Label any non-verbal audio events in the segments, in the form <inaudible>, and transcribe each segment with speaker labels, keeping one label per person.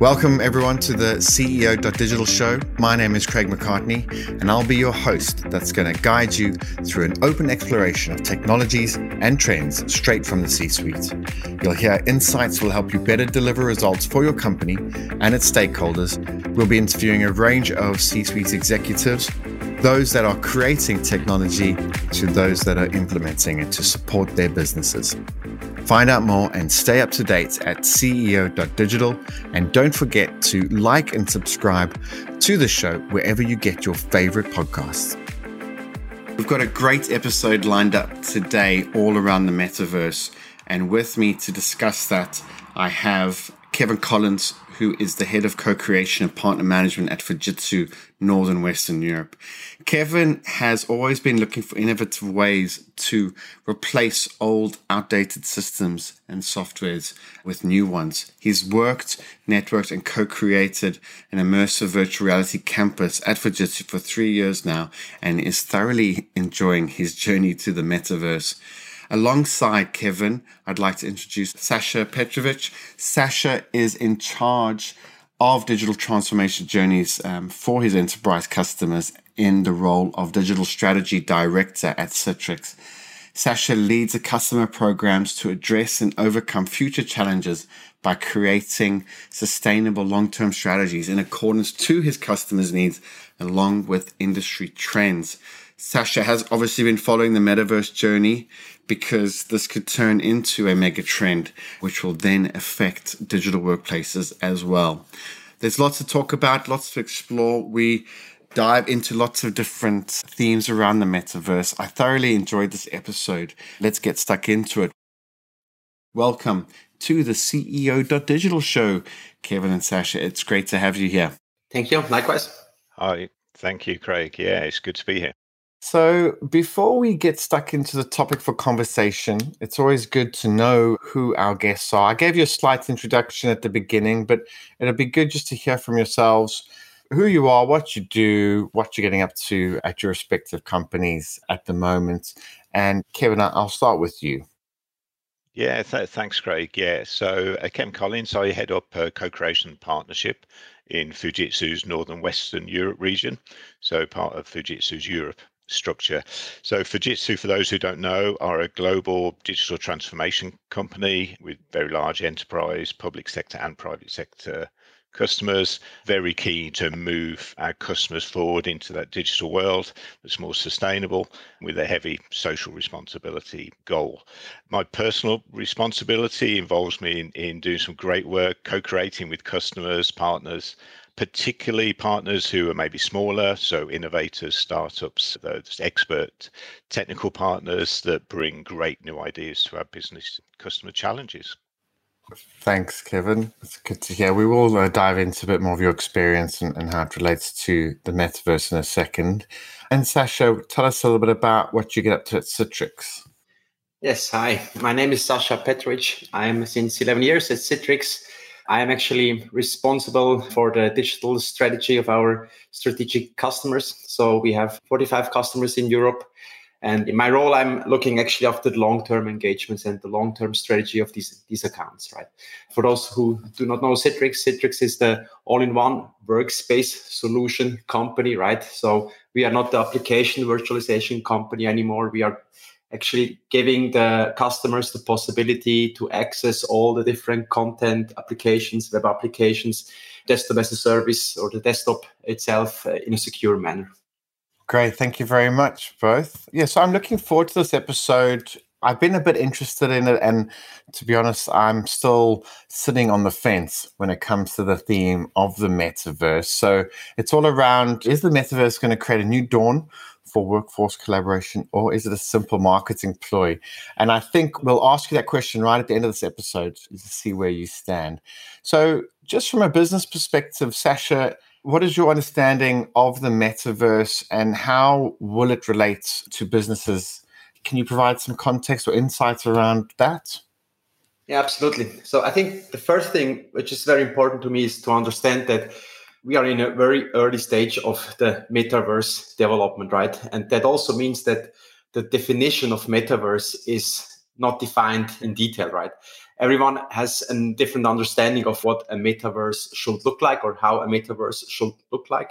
Speaker 1: Welcome, everyone, to the CEO.digital show. My name is Craig McCartney, and I'll be your host that's going to guide you through an open exploration of technologies and trends straight from the C suite. You'll hear insights will help you better deliver results for your company and its stakeholders. We'll be interviewing a range of C suite executives, those that are creating technology to those that are implementing it to support their businesses. Find out more and stay up to date at CEO.digital. And don't forget to like and subscribe to the show wherever you get your favorite podcasts. We've got a great episode lined up today all around the metaverse. And with me to discuss that, I have Kevin Collins, who is the head of co-creation and partner management at Fujitsu Northern Western Europe. Kevin has always been looking for innovative ways to replace old, outdated systems and softwares with new ones. He's worked, networked, and co-created an immersive virtual reality campus at Fujitsu for three years now and is thoroughly enjoying his journey to the metaverse. Alongside Kevin, I'd like to introduce Saša Petrović. Saša is in charge of digital transformation journeys um, for his enterprise customers in the role of digital strategy director at Citrix. Saša leads the customer programs to address and overcome future challenges by creating sustainable long-term strategies in accordance to his customers' needs along with industry trends. Saša has obviously been following the metaverse journey because this could turn into a mega trend, which will then affect digital workplaces as well. There's lots to talk about, lots to explore. We dive into lots of different themes around the metaverse. I thoroughly enjoyed this episode. Let's get stuck into it. Welcome to the CEO.digital show, Kevin and Saša. It's great to have you here.
Speaker 2: Thank you. Likewise.
Speaker 3: Hi. Thank you, Craig. Yeah, it's good to be here.
Speaker 1: So, before we get stuck into the topic for conversation, it's always good to know who our guests are. I gave you a slight introduction at the beginning, but it'll be good just to hear from yourselves who you are, what you do, what you're getting up to at your respective companies at the moment. And Kevin, I'll start with you.
Speaker 3: Yeah, th- thanks, Craig. Yeah, so uh, Kem Collins, I head up a co-creation partnership in Fujitsu's Northern Western Europe region, so part of Fujitsu's Europe structure. So Fujitsu, for those who don't know, are a global digital transformation company with very large enterprise, public sector and private sector customers, very keen to move our customers forward into that digital world that's more sustainable with a heavy social responsibility goal. My personal responsibility involves me in, in doing some great work, co-creating with customers, partners, particularly partners who are maybe smaller, so innovators, startups, those expert technical partners that bring great new ideas to our business customer challenges.
Speaker 1: Thanks, Kevin. It's good to hear. We will uh, dive into a bit more of your experience and, and, how it relates to the metaverse in a second. And Saša, tell us a little bit about what you get up to at Citrix.
Speaker 2: Yes, hi. My name is Saša Petrović. I'm since 11 years at Citrix. I am actually responsible for the digital strategy of our strategic customers. So we have 45 customers in Europe. And in my role, I'm looking actually after the long-term engagements and the long-term strategy of these, these accounts, right? For those who do not know Citrix, Citrix is the all-in-one workspace solution company, right? So we are not the application virtualization company anymore. We are actually giving the customers the possibility to access all the different content applications, web applications, desktop as a service, or the desktop itself uh, in a secure manner.
Speaker 1: Great. Thank you very much, both. Yeah, so I'm looking forward to this episode. I've been a bit interested in it, and to be honest, I'm still sitting on the fence when it comes to the theme of the metaverse. So it's all around is the metaverse going to create a new dawn for workforce collaboration, or is it a simple marketing ploy? And I think we'll ask you that question right at the end of this episode to see where you stand. So, just from a business perspective, Saša, what is your understanding of the metaverse and how will it relate to businesses? Can you provide some context or insights around that?
Speaker 2: Yeah, absolutely. So I think the first thing which is very important to me is to understand that we are in a very early stage of the metaverse development, right? And that also means that the definition of metaverse is not defined in detail, right? Everyone has a different understanding of what a metaverse should look like or how a metaverse should look like.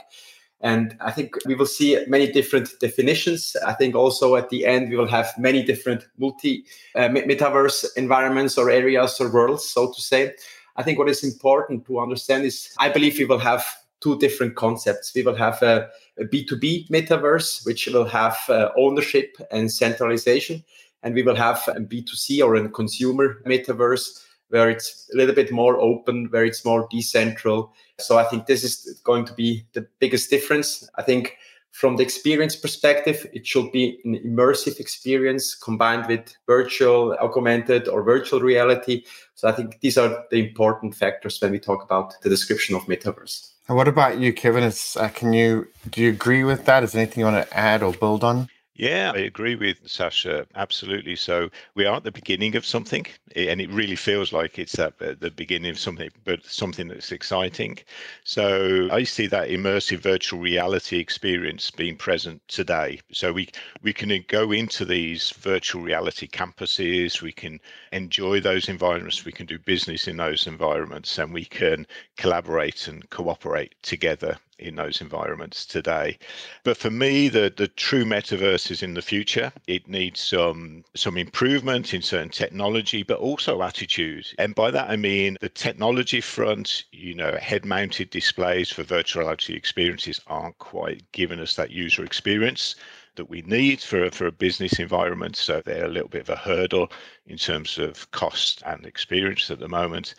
Speaker 2: And I think we will see many different definitions. I think also at the end, we will have many different multi uh, metaverse environments or areas or worlds, so to say. I think what is important to understand is I believe we will have two different concepts. We will have a a B2B metaverse, which will have uh, ownership and centralization. And we will have a B2C or a consumer metaverse where it's a little bit more open, where it's more decentral. So I think this is going to be the biggest difference. I think from the experience perspective, it should be an immersive experience combined with virtual, augmented, or virtual reality. So I think these are the important factors when we talk about the description of metaverse.
Speaker 1: And what about you, Kevin? Is, uh, can you do you agree with that? Is there anything you want to add or build on?
Speaker 3: Yeah, I agree with Saša. Absolutely. So we are at the beginning of something, and it really feels like it's at uh, the beginning of something, but something that's exciting. So I see that immersive virtual reality experience being present today. So we we can uh, go into these virtual reality campuses, we can enjoy those environments, we can do business in those environments, and we can collaborate and cooperate together in those environments today. But for me, the the true metaverse is in the future. It needs some some improvement in certain technology, but also attitude. And by that I mean the technology front. You know, head-mounted displays for virtual reality experiences aren't quite giving us that user experience that we need for, for a business environment. So they're a little bit of a hurdle in terms of cost and experience at the moment.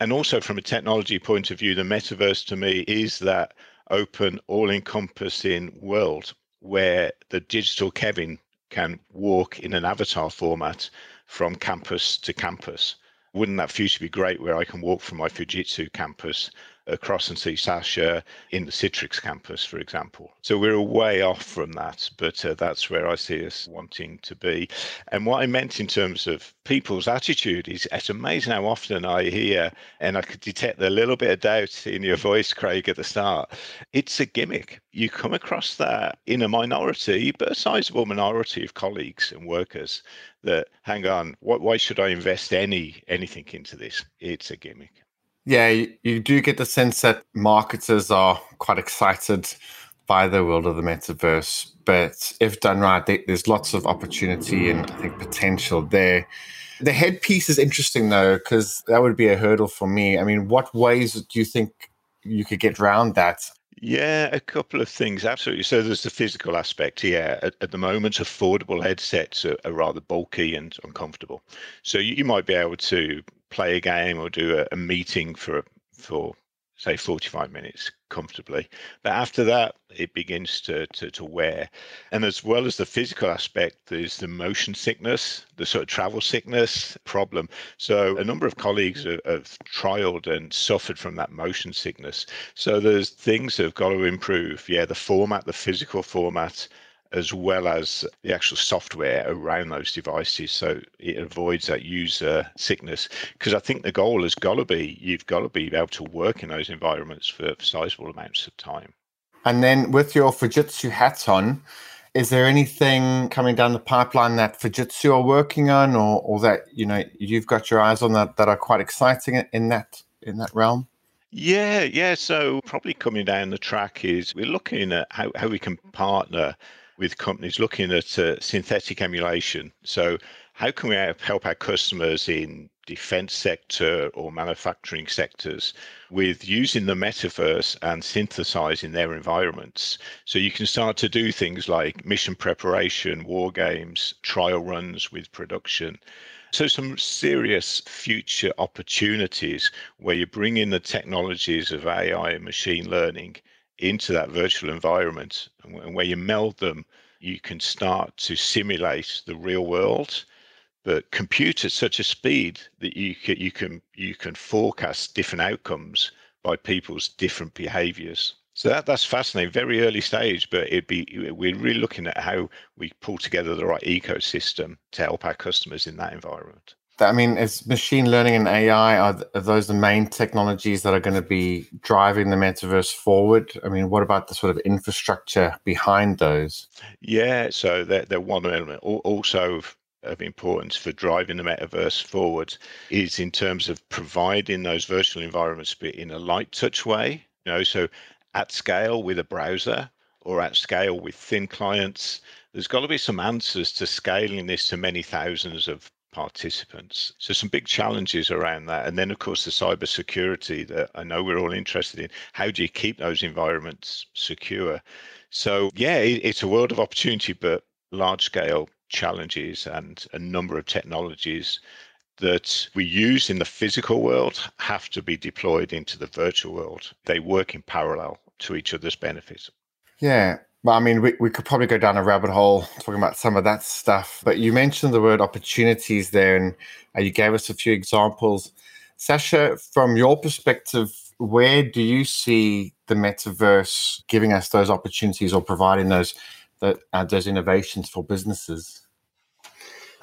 Speaker 3: And also from a technology point of view, the metaverse to me is that open, all encompassing world where the digital Kevin can walk in an avatar format from campus to campus. Wouldn't that future be great where I can walk from my Fujitsu campus across and see Sasha in the Citrix campus, for example. So we're a way off from that, but uh, that's where I see us wanting to be. And what I meant in terms of people's attitude is it's amazing how often I hear, and I could detect a little bit of doubt in your voice, Craig, at the start. It's a gimmick. You come across that in a minority, but a sizable minority of colleagues and workers that hang on, why should I invest any anything into this? It's a gimmick.
Speaker 1: Yeah, you, do get the sense that marketers are quite excited by the world of the metaverse, but if done right, there's lots of opportunity and I think potential there. The headpiece is interesting though, because that would be a hurdle for me. I mean, what ways do you think you could get around that?
Speaker 3: Yeah, a couple of things. Absolutely. So there's the physical aspect. Yeah, at, at the moment, affordable headsets are, are, rather bulky and uncomfortable. So you, you, might be able to play a game or do a, a meeting for for say 45 minutes comfortably. But after that, it begins to, to, to wear. And as well as the physical aspect, there's the motion sickness, the sort of travel sickness problem. So a number of colleagues mm-hmm. have, have trialed and suffered from that motion sickness. So there's things that have got to improve. Yeah, the format, the physical format, as well as the actual software around those devices so it avoids that user sickness because i think the goal has got to be you've got to be able to work in those environments for sizable amounts of time
Speaker 1: and then with your fujitsu hat on is there anything coming down the pipeline that fujitsu are working on or, or that you know you've got your eyes on that that are quite exciting in that in that realm
Speaker 3: yeah, yeah. So probably coming down the track is we're looking at how, how we can partner with companies looking at uh, synthetic emulation. So, how can we help our customers in defense sector or manufacturing sectors with using the metaverse and synthesizing their environments so you can start to do things like mission preparation war games trial runs with production so some serious future opportunities where you bring in the technologies of ai and machine learning into that virtual environment and where you meld them you can start to simulate the real world. But compute at such a speed that you can you can you can forecast different outcomes by people's different behaviors. So that, that's fascinating. Very early stage but it'd be we're really looking at how we pull together the right ecosystem to help our customers in that environment
Speaker 1: I mean, is machine learning and AI are, are, those the main technologies that are going to be driving the metaverse forward? I mean, what about the sort of infrastructure behind those?
Speaker 3: Yeah, so they're, they're one element. Also, of importance for driving the metaverse forward is in terms of providing those virtual environments but in a light touch way you know so at scale with a browser or at scale with thin clients there's got to be some answers to scaling this to many thousands of participants. So some big challenges around that. And then of course the cyber security that I know we're all interested in. How do you keep those environments secure? So yeah, it's a world of opportunity, but large scale challenges and a number of technologies that we use in the physical world have to be deployed into the virtual world. They work in parallel to each other's benefits.
Speaker 1: Yeah. Well, I mean, we, we could probably go down a rabbit hole talking about some of that stuff, but you mentioned the word opportunities there and uh, you gave us a few examples. Saša, from your perspective, where do you see the metaverse giving us those opportunities or providing those that uh, those innovations for businesses?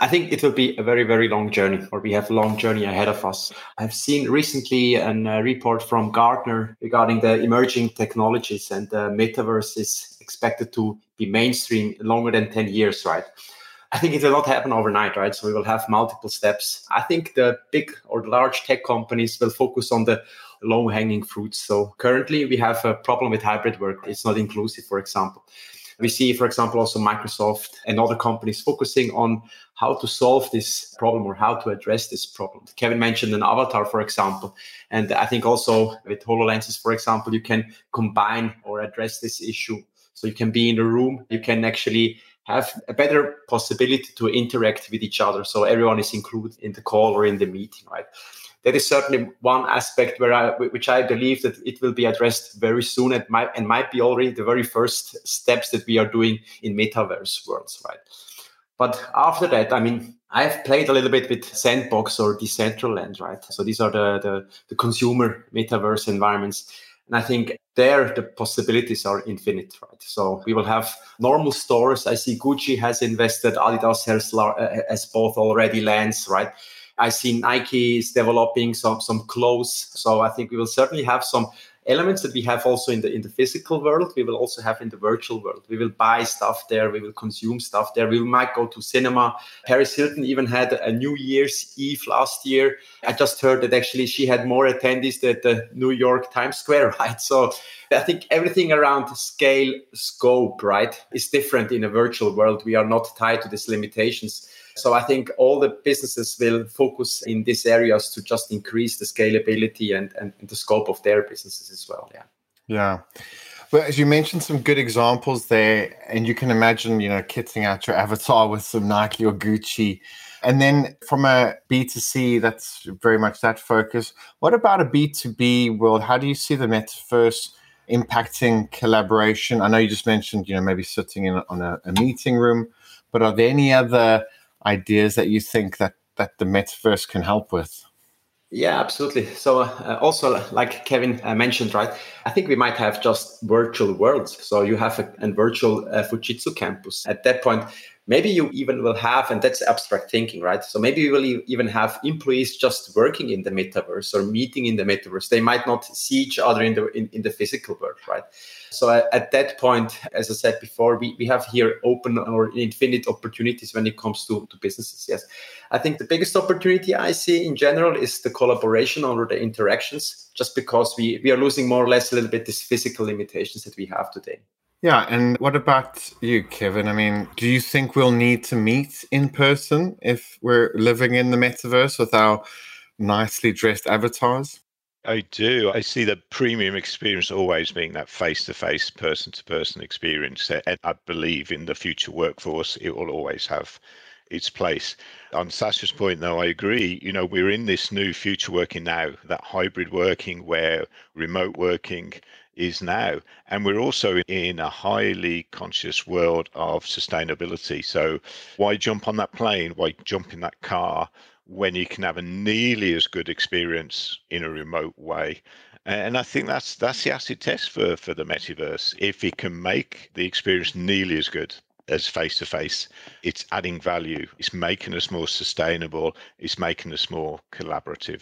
Speaker 2: I think it will be a very, very long journey, or we have a long journey ahead of us. I've seen recently a uh, report from Gartner regarding the emerging technologies, and the metaverse is expected to be mainstream longer than 10 years, right? I think it will not happen overnight, right? So we will have multiple steps. I think the big or large tech companies will focus on the low hanging fruits. So currently we have a problem with hybrid work. It's not inclusive, for example. We see, for example, also Microsoft and other companies focusing on how to solve this problem or how to address this problem. Kevin mentioned an avatar, for example. And I think also with HoloLenses, for example, you can combine or address this issue. So you can be in a room, you can actually have a better possibility to interact with each other. So everyone is included in the call or in the meeting, right? that is certainly one aspect where I, which I believe that it will be addressed very soon and might, and might be already the very first steps that we are doing in metaverse worlds, right? But after that, I mean, I've played a little bit with Sandbox or Decentraland, right? So these are the, the, the consumer metaverse environments. And I think there the possibilities are infinite, right? So we will have normal stores. I see Gucci has invested, Adidas has, uh, has both already lands, right? I see Nike is developing some some clothes. So I think we will certainly have some elements that we have also in the in the physical world we will also have in the virtual world. We will buy stuff there we will consume stuff there. We might go to cinema. Paris hilton even had a new year's eve last year. I just heard that actually she had more attendees than the new york times square <laughs> right? So i think everything around scale scope right is different in a virtual world. We are not tied to these limitations so I think all the businesses will focus in these areas to just increase the scalability and, and, the scope of their businesses as well. Yeah.
Speaker 1: Yeah. Well, as you mentioned, some good examples there, and you can imagine, you know, kitting out your avatar with some Nike or Gucci. And then from a B2C, that's very much that focus. What about a B2B world? How do you see the metaverse impacting collaboration? I know you just mentioned, you know, maybe sitting in on a, a meeting room, but are there any other ideas that you think that that the metaverse can help with?
Speaker 2: Yeah, absolutely. So, uh, also, like Kevin uh, mentioned, right? I think we might have just virtual worlds. So, you have a, a virtual uh, Fujitsu campus. At that point, maybe you even will have, and that's abstract thinking, right? So, maybe you will even have employees just working in the metaverse or meeting in the metaverse. They might not see each other in the in, in the physical world, right? So at that point, as I said before, we, we have here open or infinite opportunities when it comes to, to businesses. Yes. I think the biggest opportunity I see in general is the collaboration or the interactions, just because we, we are losing more or less a little bit these physical limitations that we have today.
Speaker 1: Yeah, and what about you, Kevin? I mean, do you think we'll need to meet in person if we're living in the metaverse with our nicely dressed avatars?
Speaker 3: I do. I see the premium experience always being that face to face, person to person experience. Eh, and I believe in the future workforce, it will always have its place. On Saša's point, though, I agree. You know, we're in this new future working now, that hybrid working where remote working is now. And we're also in a highly conscious world of sustainability. So, why jump on that plane? Why jump in that car? when you can have a nearly as good experience in a remote way. And I think that's that's the acid test for, for the metaverse. If it can make the experience nearly as good as face to face, it's adding value. It's making us more sustainable. It's making us more collaborative.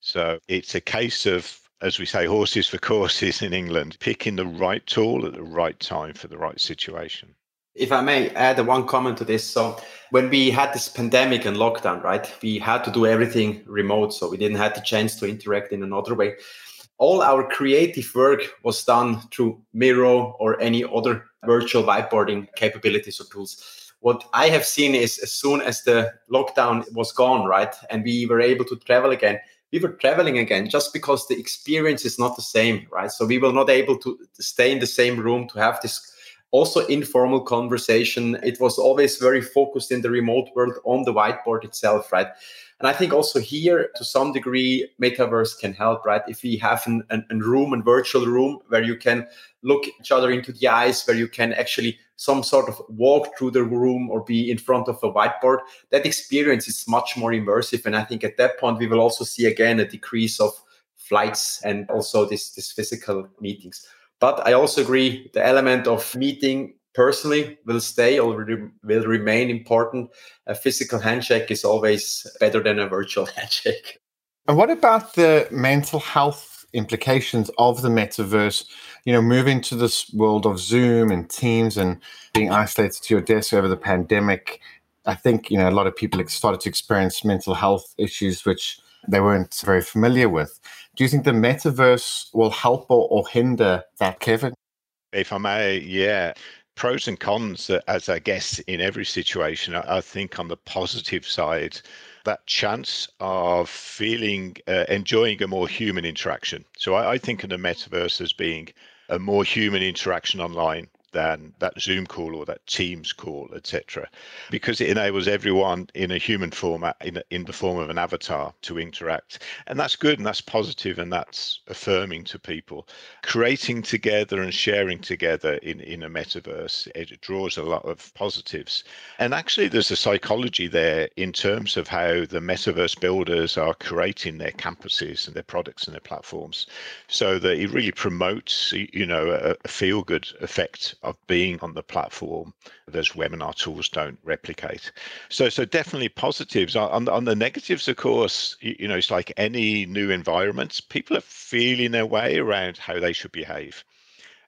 Speaker 3: So it's a case of, as we say, horses for courses in England, picking the right tool at the right time for the right situation.
Speaker 2: If I may add one comment to this. So when we had this pandemic and lockdown, right, we had to do everything remote. So we didn't have the chance to interact in another way. All our creative work was done through Miro or any other virtual whiteboarding capabilities or tools. What I have seen is as soon as the lockdown was gone, right, and we were able to travel again, we were traveling again just because the experience is not the same, right? So we were not able to stay in the same room to have this also informal conversation. It was always very focused in the remote world on the whiteboard itself, right? And I think also here, to some degree, metaverse can help, right? If we have an, an, an room, a virtual room where you can look each other into the eyes, where you can actually some sort of walk through the room or be in front of a whiteboard, that experience is much more immersive. And I think at that point, we will also see again a decrease of flights and also this, this physical meetings. But I also agree the element of meeting personally will stay or will remain important. A physical handshake is always better than a virtual <laughs> handshake.
Speaker 1: And what about the mental health implications of the metaverse? You know, moving to this world of Zoom and Teams and being isolated to your desk over the pandemic. I think, you know, a lot of people started to experience mental health issues, which they weren't very familiar with. Do you think the metaverse will help or, or hinder that, Kevin?
Speaker 3: If I may, yeah. Pros and cons, uh, as I guess in every situation, I think on the positive side, that chance of feeling, uh, enjoying a more human interaction. So I, I think of the metaverse as being a more human interaction online than that Zoom call or that Teams call, etc., because it enables everyone in a human format, in, in the form of an avatar, to interact. And that's good and that's positive and that's affirming to people. Creating together and sharing together in, in a metaverse, it draws a lot of positives. And actually, there's a psychology there in terms of how the metaverse builders are creating their campuses and their products and their platforms so that it really promotes, you know, a, a feel good effect of being on the platform those webinar tools don't replicate. So, so definitely positives. On, on the negatives, of course, you know, it's like any new environments, people are feeling their way around how they should behave.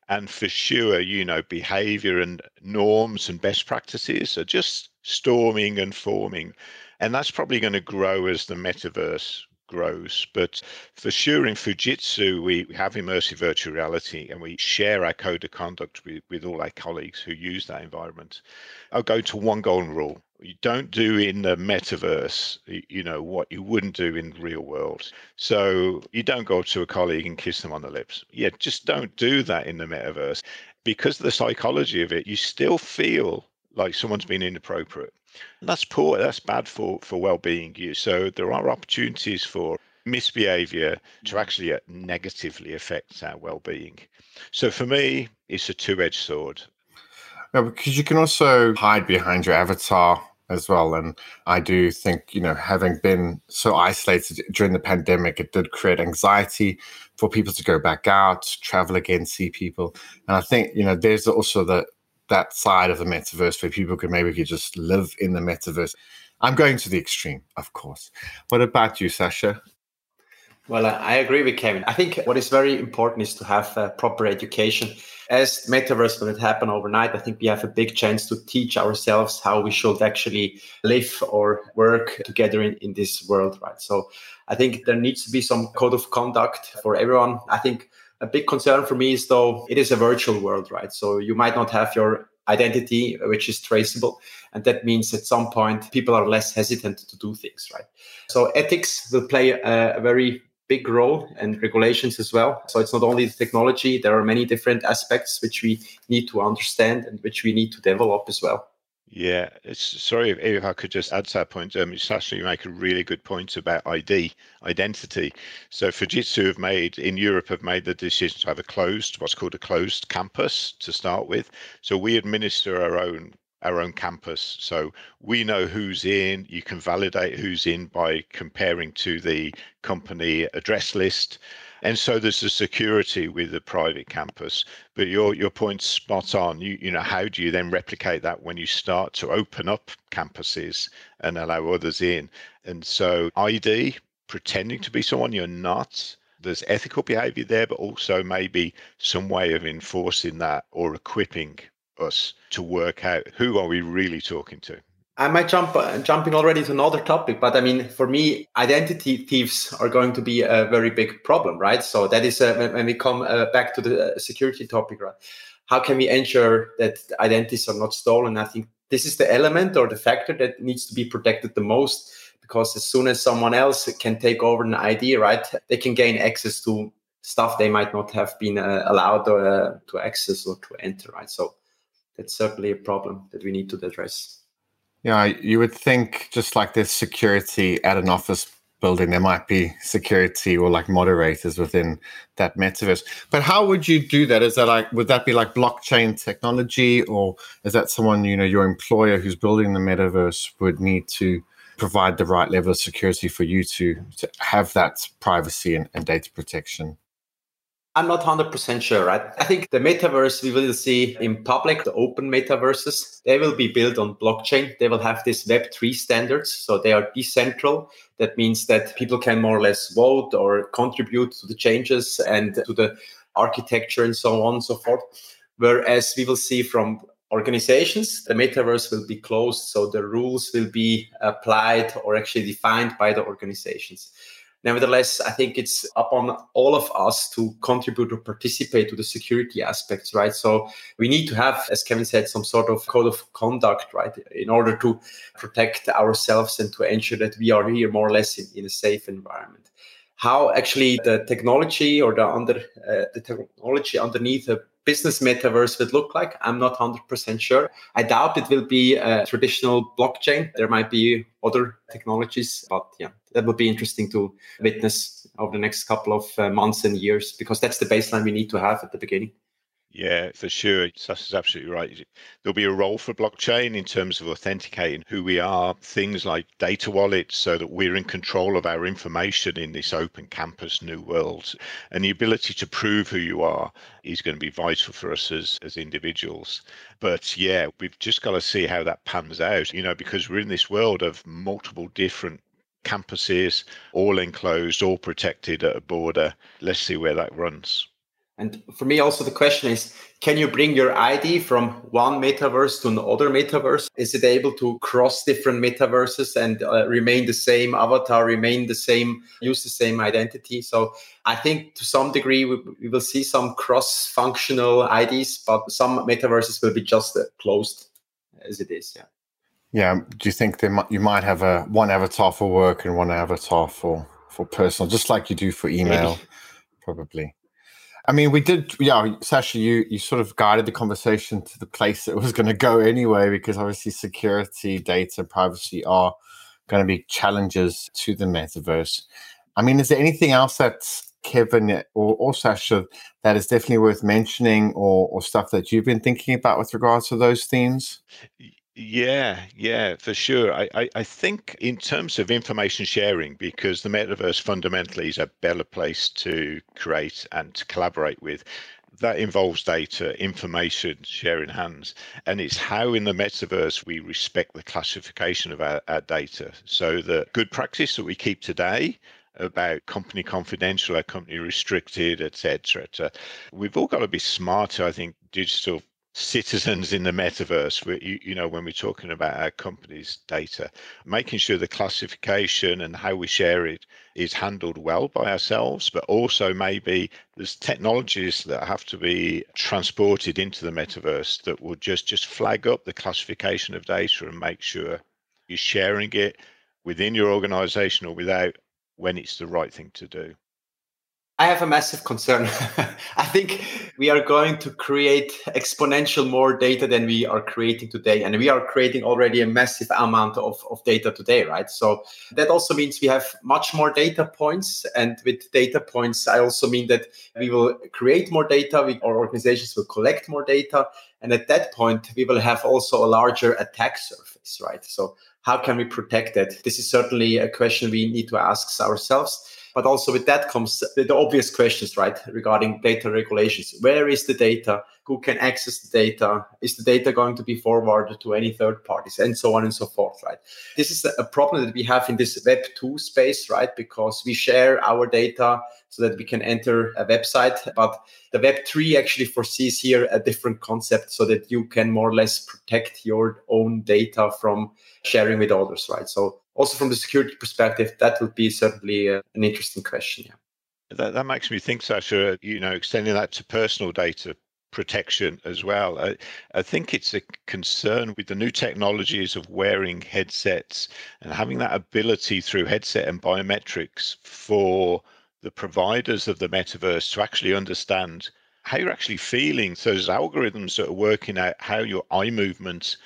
Speaker 3: And for sure, you know, behavior and norms and best practices are just storming and forming. And that's probably going to grow as the metaverse grows. But for sure, in Fujitsu, we have immersive virtual reality and we share our code of conduct with, with all our colleagues who use that environment. I'll go to one golden rule. You don't do in the metaverse, you know, what you wouldn't do in the real world. So you don't go to a colleague and kiss them on the lips. Yeah, just don't do that in the metaverse. Because of the psychology of it, you still feel like someone's been inappropriate. That's poor. That's bad for for well-being. You so there are opportunities for misbehavior to actually uh, negatively affect our well-being. So for me, it's a two-edged sword.
Speaker 1: Yeah, because you can also hide behind your avatar as well. And I do think, you know, having been so isolated during the pandemic, it did create anxiety for people to go back out, travel again, see people. And I think, you know, there's also the that side of the metaverse where people could maybe could just live in the metaverse. I'm going to the extreme, of course. What about you, Saša?
Speaker 2: Well, uh, I agree with Kevin. I think what is very important is to have a proper education. As metaverse, when it happen overnight, I think we have a big chance to teach ourselves how we should actually live or work together in, in this world, right? So I think there needs to be some code of conduct for everyone. I think a big concern for me is though it is a virtual world, right? So you might not have your identity which is traceable and that means at some point people are less hesitant to do things right? So ethics will play a, very big role and regulations as well. So it's not only the technology there are many different aspects which we need to understand and which we need to develop as well
Speaker 3: yeah, it's, sorry if, if, I could just add to that point. Um, Saša, you make a really good point about ID, identity. So Fujitsu have made in Europe have made the decision to have a closed, what's called a closed campus to start with. So we administer our own our own campus. So we know who's in. You can validate who's in by comparing to the company address list. And so there's the security with the private campus. But your your point's spot on. You you know how do you then replicate that when you start to open up campuses and allow others in? And so ID pretending to be someone you're not. There's ethical behavior there, but also maybe some way of enforcing that or equipping us to work out who are we really talking to.
Speaker 2: I might jump uh, jumping already to another topic, but I mean, for me, identity thieves are going to be a very big problem, right? So that is uh, when, we come uh, back to the uh, security topic, right? How can we ensure that identities are not stolen? I think this is the element or the factor that needs to be protected the most, because as soon as someone else can take over an ID, right, they can gain access to stuff they might not have been uh, allowed uh, to access or to enter, right? So that's certainly a problem that we need to address.
Speaker 1: Yeah, you would think just like there's security at an office building, there might be security or like moderators within that metaverse. But how would you do that? Is that like would that be like blockchain technology, or is that someone you know your employer who's building the metaverse would need to provide the right level of security for you to to have that privacy and, and data protection?
Speaker 2: I'm not 100% sure, right? I think the metaverse we will see in public, the open metaverses, they will be built on blockchain. They will have this Web3 standards. So they are decentral. That means that people can more or less vote or contribute to the changes and to the architecture and so on and so forth. Whereas we will see from organizations, the metaverse will be closed. So the rules will be applied or actually defined by the organizations. Nevertheless, I think it's upon all of us to contribute or participate to the security aspects, right? So we need to have, as Kevin said, some sort of code of conduct, right, in order to protect ourselves and to ensure that we are here more or less in, in a safe environment. How actually the technology or the under uh, the technology underneath a business metaverse would look like. I'm not 100% sure. I doubt it will be a traditional blockchain. There might be other technologies, but yeah, that would be interesting to witness over the next couple of uh, months and years because that's the baseline we need to have at the beginning.
Speaker 3: Yeah, for sure. Is absolutely right. There'll be a role for blockchain in terms of authenticating who we are, things like data wallets, so that we're in control of our information in this open campus new world. And the ability to prove who you are is going to be vital for us as, as individuals. But yeah, we've just got to see how that pans out, you know, because we're in this world of multiple different campuses, all enclosed, all protected at a border. Let's see where that runs.
Speaker 2: And for me, also the question is can you bring your ID from one metaverse to another metaverse? Is it able to cross different metaverses and uh, remain the same avatar, remain the same, use the same identity? So I think to some degree we, we will see some cross functional IDs, but some metaverses will be just uh, closed as it is. Yeah.
Speaker 1: Yeah. Do you think there might, you might have a one avatar for work and one avatar for for personal, just like you do for email, Maybe. probably? I mean, we did, yeah, Saša, you, you sort of guided the conversation to the place it was going to go anyway, because obviously security, data, privacy are going to be challenges to the metaverse. I mean, is there anything else that Kevin or, or Saša that is definitely worth mentioning or, or stuff that you've been thinking about with regards to those themes?
Speaker 3: Yeah, yeah, for sure. I, I, I, think in terms of information sharing, because the metaverse fundamentally is a better place to create and to collaborate with, that involves data, information sharing hands. And it's how in the metaverse we respect the classification of our, our data. So the good practice that we keep today about company confidential, company restricted, etc. We've all got to be smarter, I think, digital citizens in the metaverse you, you know when we're talking about our company's data making sure the classification and how we share it is handled well by ourselves but also maybe there's technologies that have to be transported into the metaverse that will just just flag up the classification of data and make sure you're sharing it within your organization or without when it's the right thing to do
Speaker 2: I have a massive concern. <laughs> I think we are going to create exponential more data than we are creating today. And we are creating already a massive amount of, of data today, right? So that also means we have much more data points. And with data points, I also mean that we will create more data, we, our organizations will collect more data. And at that point, we will have also a larger attack surface, right? So how can we protect that? This is certainly a question we need to ask ourselves. But also with that comes the obvious questions, right, regarding data regulations. Where is the data who can access the data. Is the data going to be forwarded to any third parties? And so on and so forth right? This is a problem that we have in this web 2 space right? Because we share our data so that we can enter a website. But the web 3 actually foresees here a different concept so that you can more or less protect your own data from sharing with others right? So also from the security perspective that would be certainly uh, an interesting question yeah.
Speaker 3: That, that makes me think, Saša, you know, extending that to personal data protection as well. I, I, think it's a concern with the new technologies of wearing headsets and having that ability through headset and biometrics for the providers of the metaverse to actually understand how you're actually feeling. So there's algorithms that are working out how your eye movement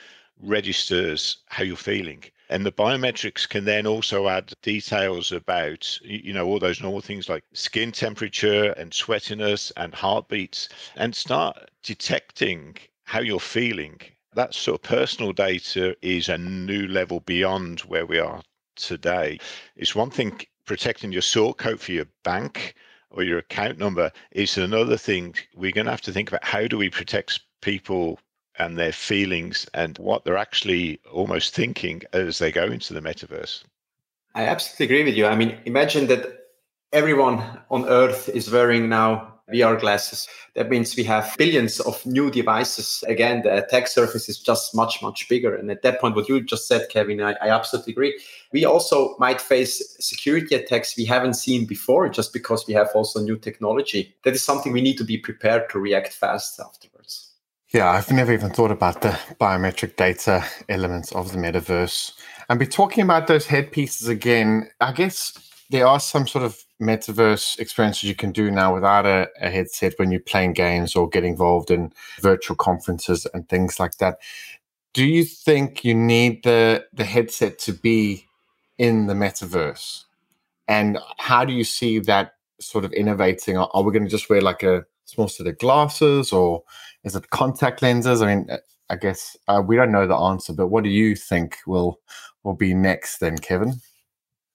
Speaker 3: registers how you're feeling and the biometrics can then also add details about you know all those normal things like skin temperature and sweatiness and heartbeats and start detecting how you're feeling. That sort of personal data is a new level beyond where we are today. It's one thing protecting your sort code for your bank or your account number. Is another thing we're going to have to think about how do we protect people and their feelings and what they're actually almost thinking as they go into the metaverse.
Speaker 2: I absolutely agree with you. I mean, imagine that everyone on earth is wearing now VR glasses. That means we have billions of new devices. Again, the attack surface is just much, much bigger. And at that point, what you just said, Kevin, I, I absolutely agree. We also might face security attacks we haven't seen before just because we have also new technology. That is something we need to be prepared to react fast afterwards.
Speaker 1: Yeah, I've never even thought about the biometric data elements of the metaverse. And be talking about those headpieces again. I guess there are some sort of metaverse experiences you can do now without a, a headset when you're playing games or get involved in virtual conferences and things like that. Do you think you need the the headset to be in the metaverse? And how do you see that sort of innovating? Are, are we going to just wear like a small set the glasses or is it contact lenses? I mean, uh, I guess uh, we don't know the answer, but what do you think will will be next then, Kevin?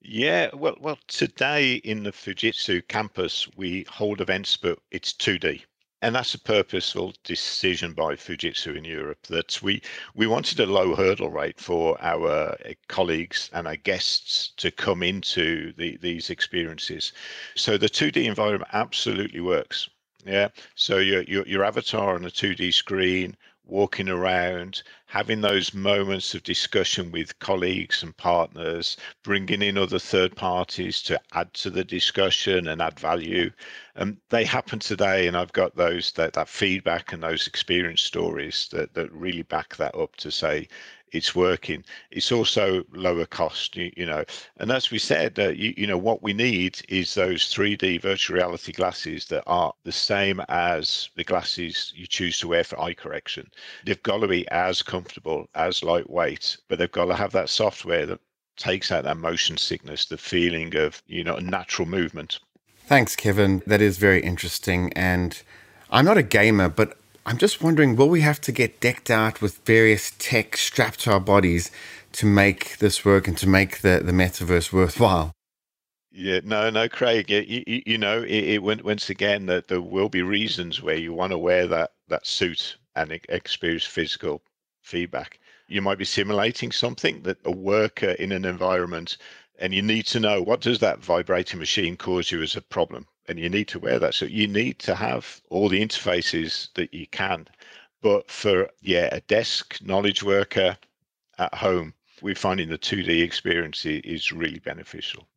Speaker 3: Yeah, well, well, today in the Fujitsu campus we hold events, but it's 2D, and that's a purposeful decision by Fujitsu in Europe that we we wanted a low hurdle rate for our uh, colleagues and our guests to come into the, these experiences. So the 2D environment absolutely works. Yeah. So your, your your avatar on a 2D screen, walking around, having those moments of discussion with colleagues and partners, bringing in other third parties to add to the discussion and add value. And they happen today, and I've got those that that feedback and those experience stories that that really back that up to say it's working. It's also lower cost, you, you know. And as we said, uh, you, you know, what we need is those 3D virtual reality glasses that are the same as the glasses you choose to wear for eye correction. They've got to be as comfortable, as lightweight, but they've got to have that software that takes out that motion sickness, the feeling of, you know, a natural movement.
Speaker 1: Thanks, Kevin. That is very interesting. And I'm not a gamer, but I'm just wondering will we have to get decked out with various tech strapped to our bodies to make this work and to make the, the metaverse worthwhile?
Speaker 3: Yeah, no, no, Craig. You, you, you know, it, it, once again that there will be reasons where you want to wear that that suit and experience physical feedback. You might be simulating something that a worker in an environment, and you need to know what does that vibrating machine cause you as a problem and you need to wear that. So you need to have all the interfaces that you can. But for yeah, a desk knowledge worker at home, we're finding the 2D experience is really beneficial.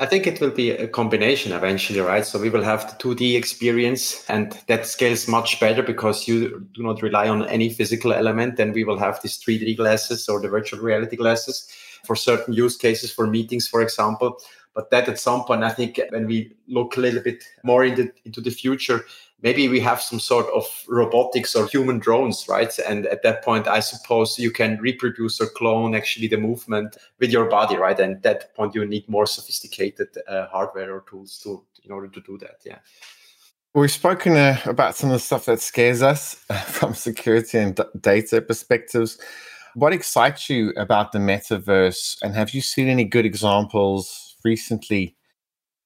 Speaker 2: I think it will be a combination eventually, right? So we will have the 2D experience and that scales much better because you do not rely on any physical element. Then we will have these 3D glasses or the virtual reality glasses for certain use cases, for meetings, for example. But that at some point, I think when we look a little bit more into, into the future, maybe we have some sort of robotics or human drones, right? And at that point, I suppose you can reproduce or clone actually the movement with your body, right? And at that point, you need more sophisticated uh, hardware or tools to in order to do that. Yeah.
Speaker 1: We've spoken uh, about some of the stuff that scares us <laughs> from security and d- data perspectives. What excites you about the metaverse? And have you seen any good examples recently?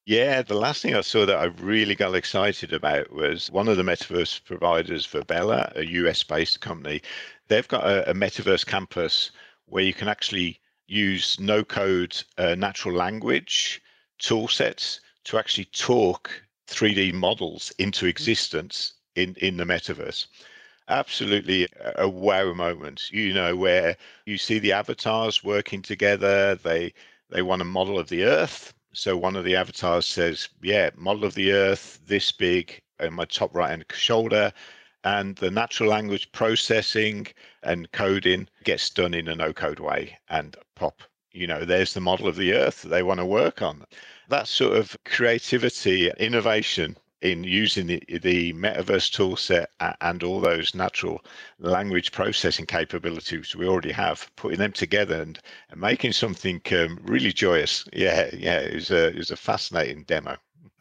Speaker 3: Yeah, the last thing I saw that I really got excited about was one of the metaverse providers, Virbela, a US based company. They've got a, a, metaverse campus where you can actually use no code uh, natural language tool sets to actually talk 3D models into existence in, in the metaverse. Absolutely a wow moment you know where you see the avatars working together they they want a model of the earth. So one of the avatars says yeah model of the earth this big in my top right hand shoulder. And the natural language processing and coding gets done in a no code way and pop. You know there's the model of the earth they want to work on. That sort of creativity innovation in using the, the metaverse toolset and all those natural language processing capabilities we already have, putting them together and, and making something um, really joyous. Yeah, yeah, it was a it was a fascinating demo.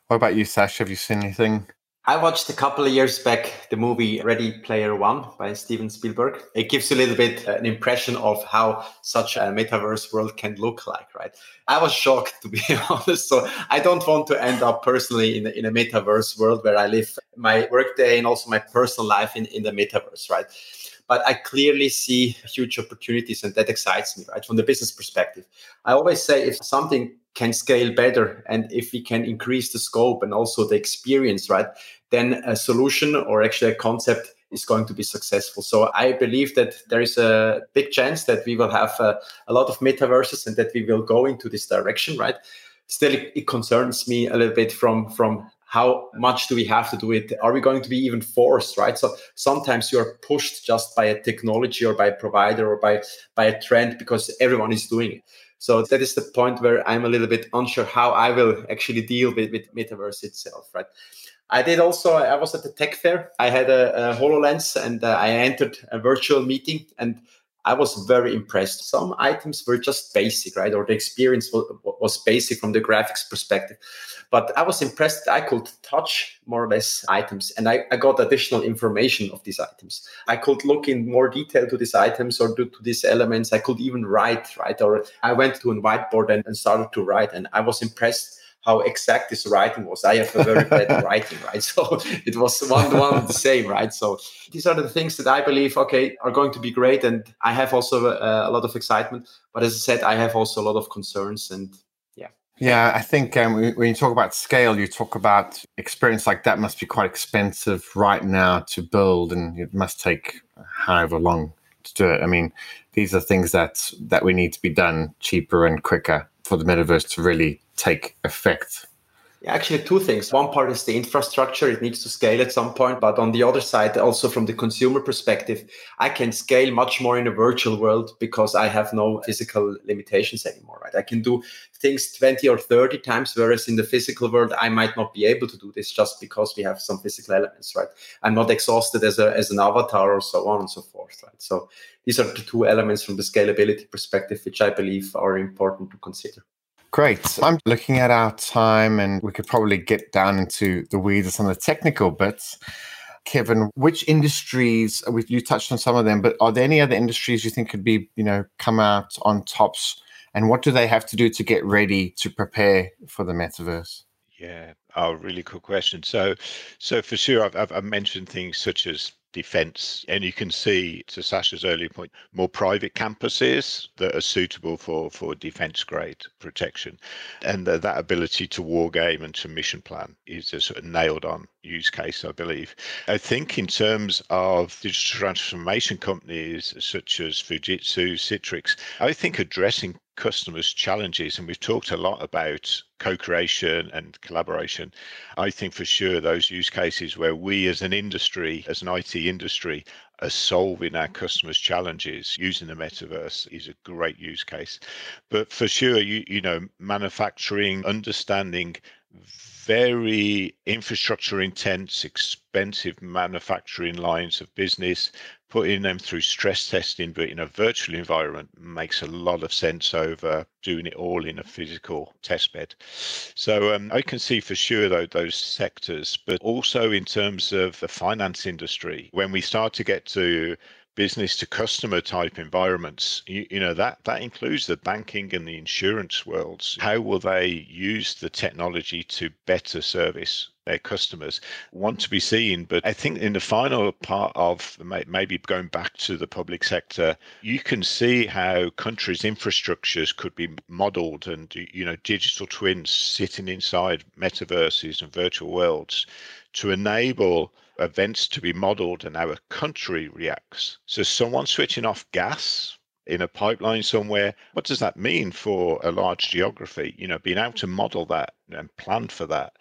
Speaker 1: What about you, Sash? Have you seen anything
Speaker 2: I watched a couple of years back the movie Ready Player One by Steven Spielberg. It gives a little bit uh, an impression of how such a metaverse world can look like, right? I was shocked <laughs> to be honest. So I don't want to end up personally in, in a metaverse world where I live my workday and also my personal life in, in the metaverse, right? But I clearly see huge opportunities and that excites me, right? From the business perspective. I always say if something can scale better and if we can increase the scope and also the experience right then a solution or actually a concept is going to be successful. So i believe that there is a big chance that we will have a, a lot of metaverses and that we will go into this direction right? Still it, it concerns me a little bit from from how much do we have to do it? Are we going to be even forced right? So sometimes you are pushed just by a technology or by a provider or by by a trend because everyone is doing it. So that is the point where I'm a little bit unsure how I will actually deal with, with metaverse itself, right? I did also, I was at the tech fair. I had a, a HoloLens and uh, I entered a virtual meeting and I was very impressed. Some items were just basic, right? Or the experience was, was basic from the graphics perspective. But I was impressed I could touch more or less items and I, I, got additional information of these items. I could look in more detail to these items or to, to these elements. I could even write, right? Or I went to a whiteboard and, and started to write and I was impressed how exact this writing was. I have a very bad <laughs> writing, right? So it was one one the same, right? So these are the things that I believe, okay, are going to be great, and I have also a, uh, a lot of excitement. But as I said, I have also a lot of concerns, and yeah.
Speaker 1: Yeah, I think um, when you talk about scale, you talk about experience like that must be quite expensive right now to build, and it must take however long to do it. I mean, these are things that that we need to be done cheaper and quicker for the metaverse to really take effect?
Speaker 2: Actually, two things. One part is the infrastructure. It needs to scale at some point. But on the other side, also from the consumer perspective, I can scale much more in a virtual world because I have no physical limitations anymore, right? I can do things 20 or 30 times, whereas in the physical world, I might not be able to do this just because we have some physical elements, right? I'm not exhausted as, a, as an avatar or so on and so forth, right? So these are the two elements from the scalability perspective, which I believe are important to consider.
Speaker 1: Great. I'm looking at our time and we could probably get down into the weeds of the technical bits. Kevin, which industries, uh, you touched on some of them, but are there any other industries you think could be, you know, come out on tops? And what do they have to do to get ready to prepare for the metaverse?
Speaker 3: Yeah, oh, really cool question. So, so for sure, I've, I've mentioned things such as defense. And you can see, to Saša's earlier point, more private campuses that are suitable for, for defense grade protection. And the, that ability to war game and to mission plan is a sort of nailed on use case, I believe. I think in terms of digital transformation companies such as Fujitsu, Citrix, I think addressing customers' challenges, and we've talked a lot about co-creation and collaboration. I think for sure those use cases where we as an industry, as an IT industry, are solving our customers' challenges using the metaverse is a great use case. But for sure, you you know, manufacturing, understanding very infrastructure intense, expensive manufacturing lines of business, putting them through stress testing, but in a virtual environment makes a lot of sense over doing it all in a physical test bed. So um, I can see for sure though those sectors, but also in terms of the finance industry, when we start to get to business to customer type environments you, you, know that that includes the banking and the insurance worlds how will they use the technology to better service their customers want to be seen but i think in the final part of maybe going back to the public sector you can see how countries infrastructures could be modeled and you know digital twins sitting inside metaverses and virtual worlds to enable events to be modeled and how a country reacts. So, someone switching off gas in a pipeline somewhere, what does that mean for a large geography? You know, being able to model that and plan for that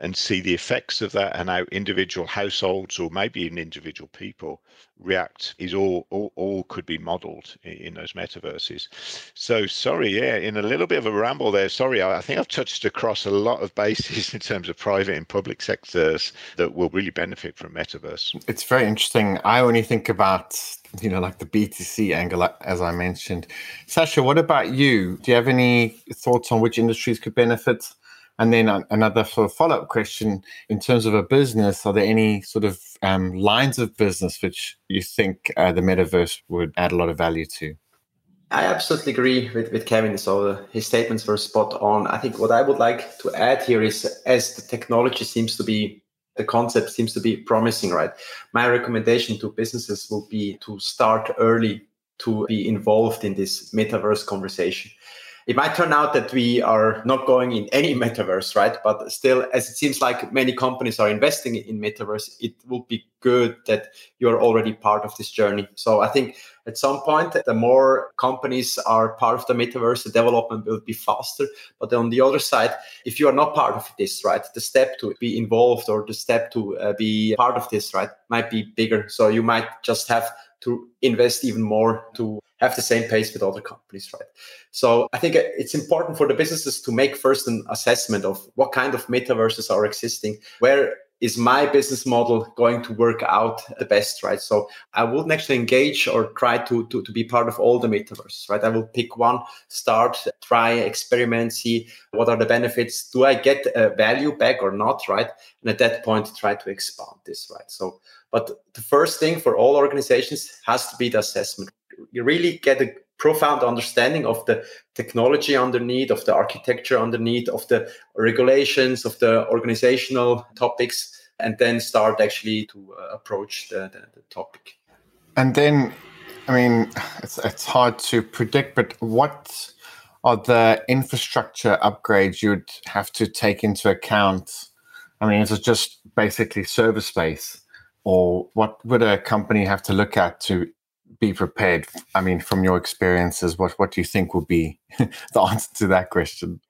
Speaker 3: and see the effects of that and how individual households or maybe even individual people react is all all, all could be modeled in, in, those metaverses. So sorry yeah in a little bit of a ramble there sorry I, I, think i've touched across a lot of bases <laughs> in terms of private and public sectors that will really benefit from metaverse.
Speaker 1: It's very interesting. I only think about you know like the b2c angle as i mentioned. Saša what about you? Do you have any thoughts on which industries could benefit and then another sort of follow up question in terms of a business, are there any sort of um, lines of business which you think uh, the metaverse would add a lot of value to?
Speaker 2: I absolutely agree with, with Kevin. So his statements were spot on. I think what I would like to add here is as the technology seems to be, the concept seems to be promising, right? My recommendation to businesses will be to start early to be involved in this metaverse conversation it might turn out that we are not going in any <laughs> metaverse, right? But still, as it seems like many companies are investing in metaverse, it would be good that you're already part of this journey. So I think at some point, the more companies are part of the metaverse, the development will be faster. But on the other side, if you are not part of this, right, the step to be involved or the step to uh, be part of this, right, might be bigger. So you might just have to invest even more to have the same pace with other companies, right? So I think it's important for the businesses to make first an assessment of what kind of metaverses are existing, where is my business model going to work out the best, right? So I wouldn't actually engage or try to, to, to be part of all the metaverses, right? I will pick one, start, try, experiment, see what are the benefits. Do I get a value back or not, right? And at that point, try to expand this, right? So, but the first thing for all organizations has to be the assessment you really get a profound understanding of the technology underneath, of the architecture underneath, of the regulations, of the organizational topics, and then start actually to uh, approach the, the, the, topic.
Speaker 1: And then, I mean, it's, it's hard to predict, but what are the infrastructure upgrades you'd have to take into account? I mean, is it just basically server space? Or what would a company have to look at to be prepared? I mean, from your experiences, what what do you think would be <laughs> the answer to that question?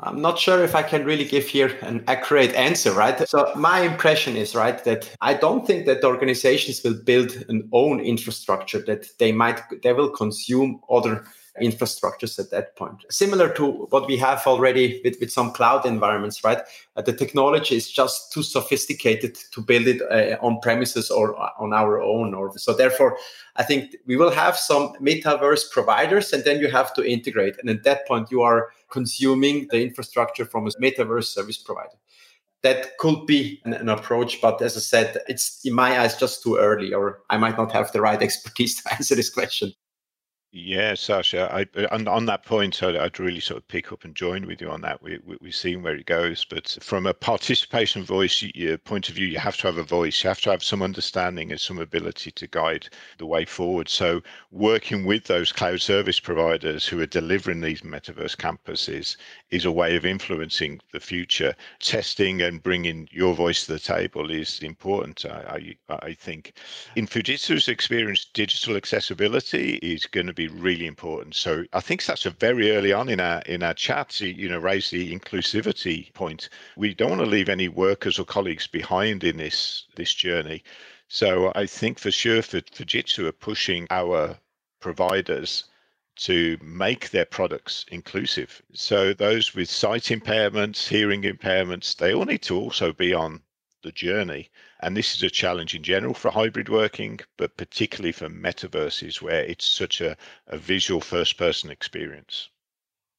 Speaker 2: I'm not sure if I can really give here an accurate answer, right? So my impression is right that I don't think that organizations will build an own infrastructure that they might they will consume other infrastructures at that point. Similar to what we have already with, with some cloud environments, right? Uh, the technology is just too sophisticated to build it uh, on premises or on our own. Or so therefore, I think we will have some metaverse providers, and then you have to integrate. And at that point, you are consuming the infrastructure from a metaverse service provider that could be an, an, approach. But as I said, it's in my eyes just too early, or I might not have the right <laughs> expertise to answer this question.
Speaker 3: Yeah, Saša, I, on, on that point, I'd, I'd, really sort of pick up and join with you on that. We, we, have seen where it goes, but from a participation voice point of view, you have to have a voice. You have to have some understanding and some ability to guide the way forward. So, working with those cloud service providers who are delivering these metaverse campuses is a way of influencing the future. Testing and bringing your voice to the table is important, I, I, I think. In Fujitsu's experience, digital accessibility is going to be be really important. So I think that's a very early on in our in our chat, you know, raise the inclusivity point. We don't want to leave any workers or colleagues behind in this this journey. So I think for sure for Fujitsu are pushing our providers to make their products inclusive. So those with sight impairments, hearing impairments, they all need to also be on the journey. And this is a challenge in general for hybrid working, but particularly for metaverses where it's such a, a visual first person experience.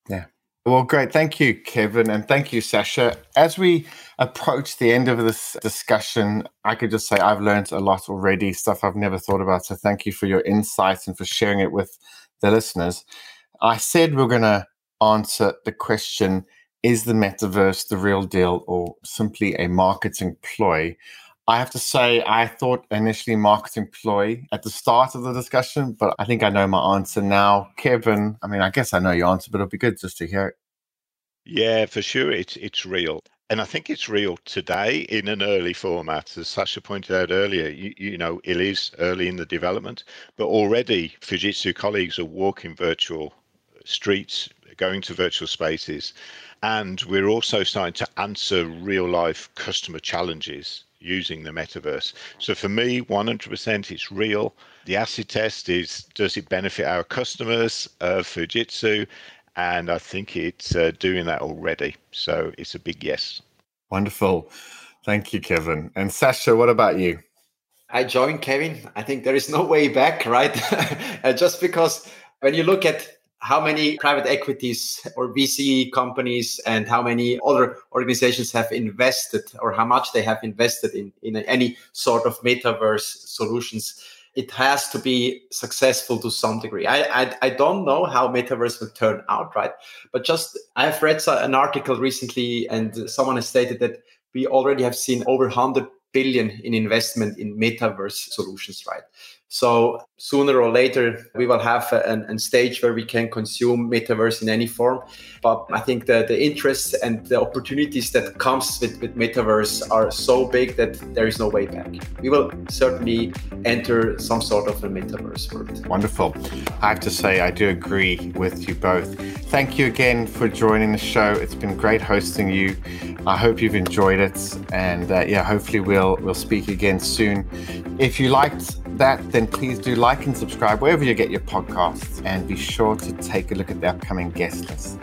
Speaker 1: Yeah. Well, great. Thank you, Kevin. And thank you, Saša. As we approach the end of this discussion, I could just say I've learned a lot already, stuff I've never thought about. So thank you for your insights and for sharing it with the listeners. I said we're going to answer the question is the metaverse the real deal or simply a marketing ploy? I have to say, I thought initially marketing ploy at the start of the discussion, but I think I know my answer now. Kevin, I mean, I guess I know your answer, but it'll be good just to hear it.
Speaker 3: Yeah, for sure. It's it's real. And I think it's real today in an early format. As Saša pointed out earlier, you, you know, it is early in the development, but already Fujitsu colleagues are walking virtual streets, going to virtual spaces, and we're also starting to answer real life customer challenges using the metaverse. So for me, 100% it's real. The acid test is does it benefit our customers of Fujitsu? And I think it's uh, doing that already. So it's a big yes.
Speaker 1: Wonderful. Thank you, Kevin. And Saša, what about you?
Speaker 2: I join Kevin. I think there is no way back, right? <laughs> Just because when you look at how many private equities or VC companies and how many other organizations have invested or how much they have invested in, in any sort of metaverse solutions. It has to be successful to some degree. I, I, I don't know how metaverse will turn out, right? But just I have read an article recently, and someone has stated that we already have seen over 100 billion in investment in metaverse solutions, right? So sooner or later, we will have a, stage where we can consume metaverse in any form. But I think that the interests and the opportunities that comes with, with metaverse are so big that there is no way back. We will certainly enter some sort of a metaverse world.
Speaker 1: Wonderful. I have to say, I do agree with you both. Thank you again for joining the show. It's been great hosting you. I hope you've enjoyed it, and uh, yeah, hopefully we'll we'll speak again soon. If you liked that, then please do like and subscribe wherever you get your podcasts and be sure to take a look at the upcoming guest list.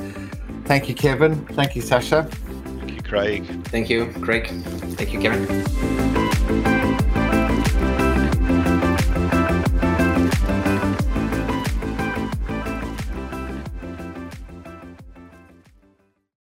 Speaker 1: Thank you, Kevin. Thank you, Saša.
Speaker 3: Thank you, Craig.
Speaker 2: Thank you, Craig. Thank you, Kevin.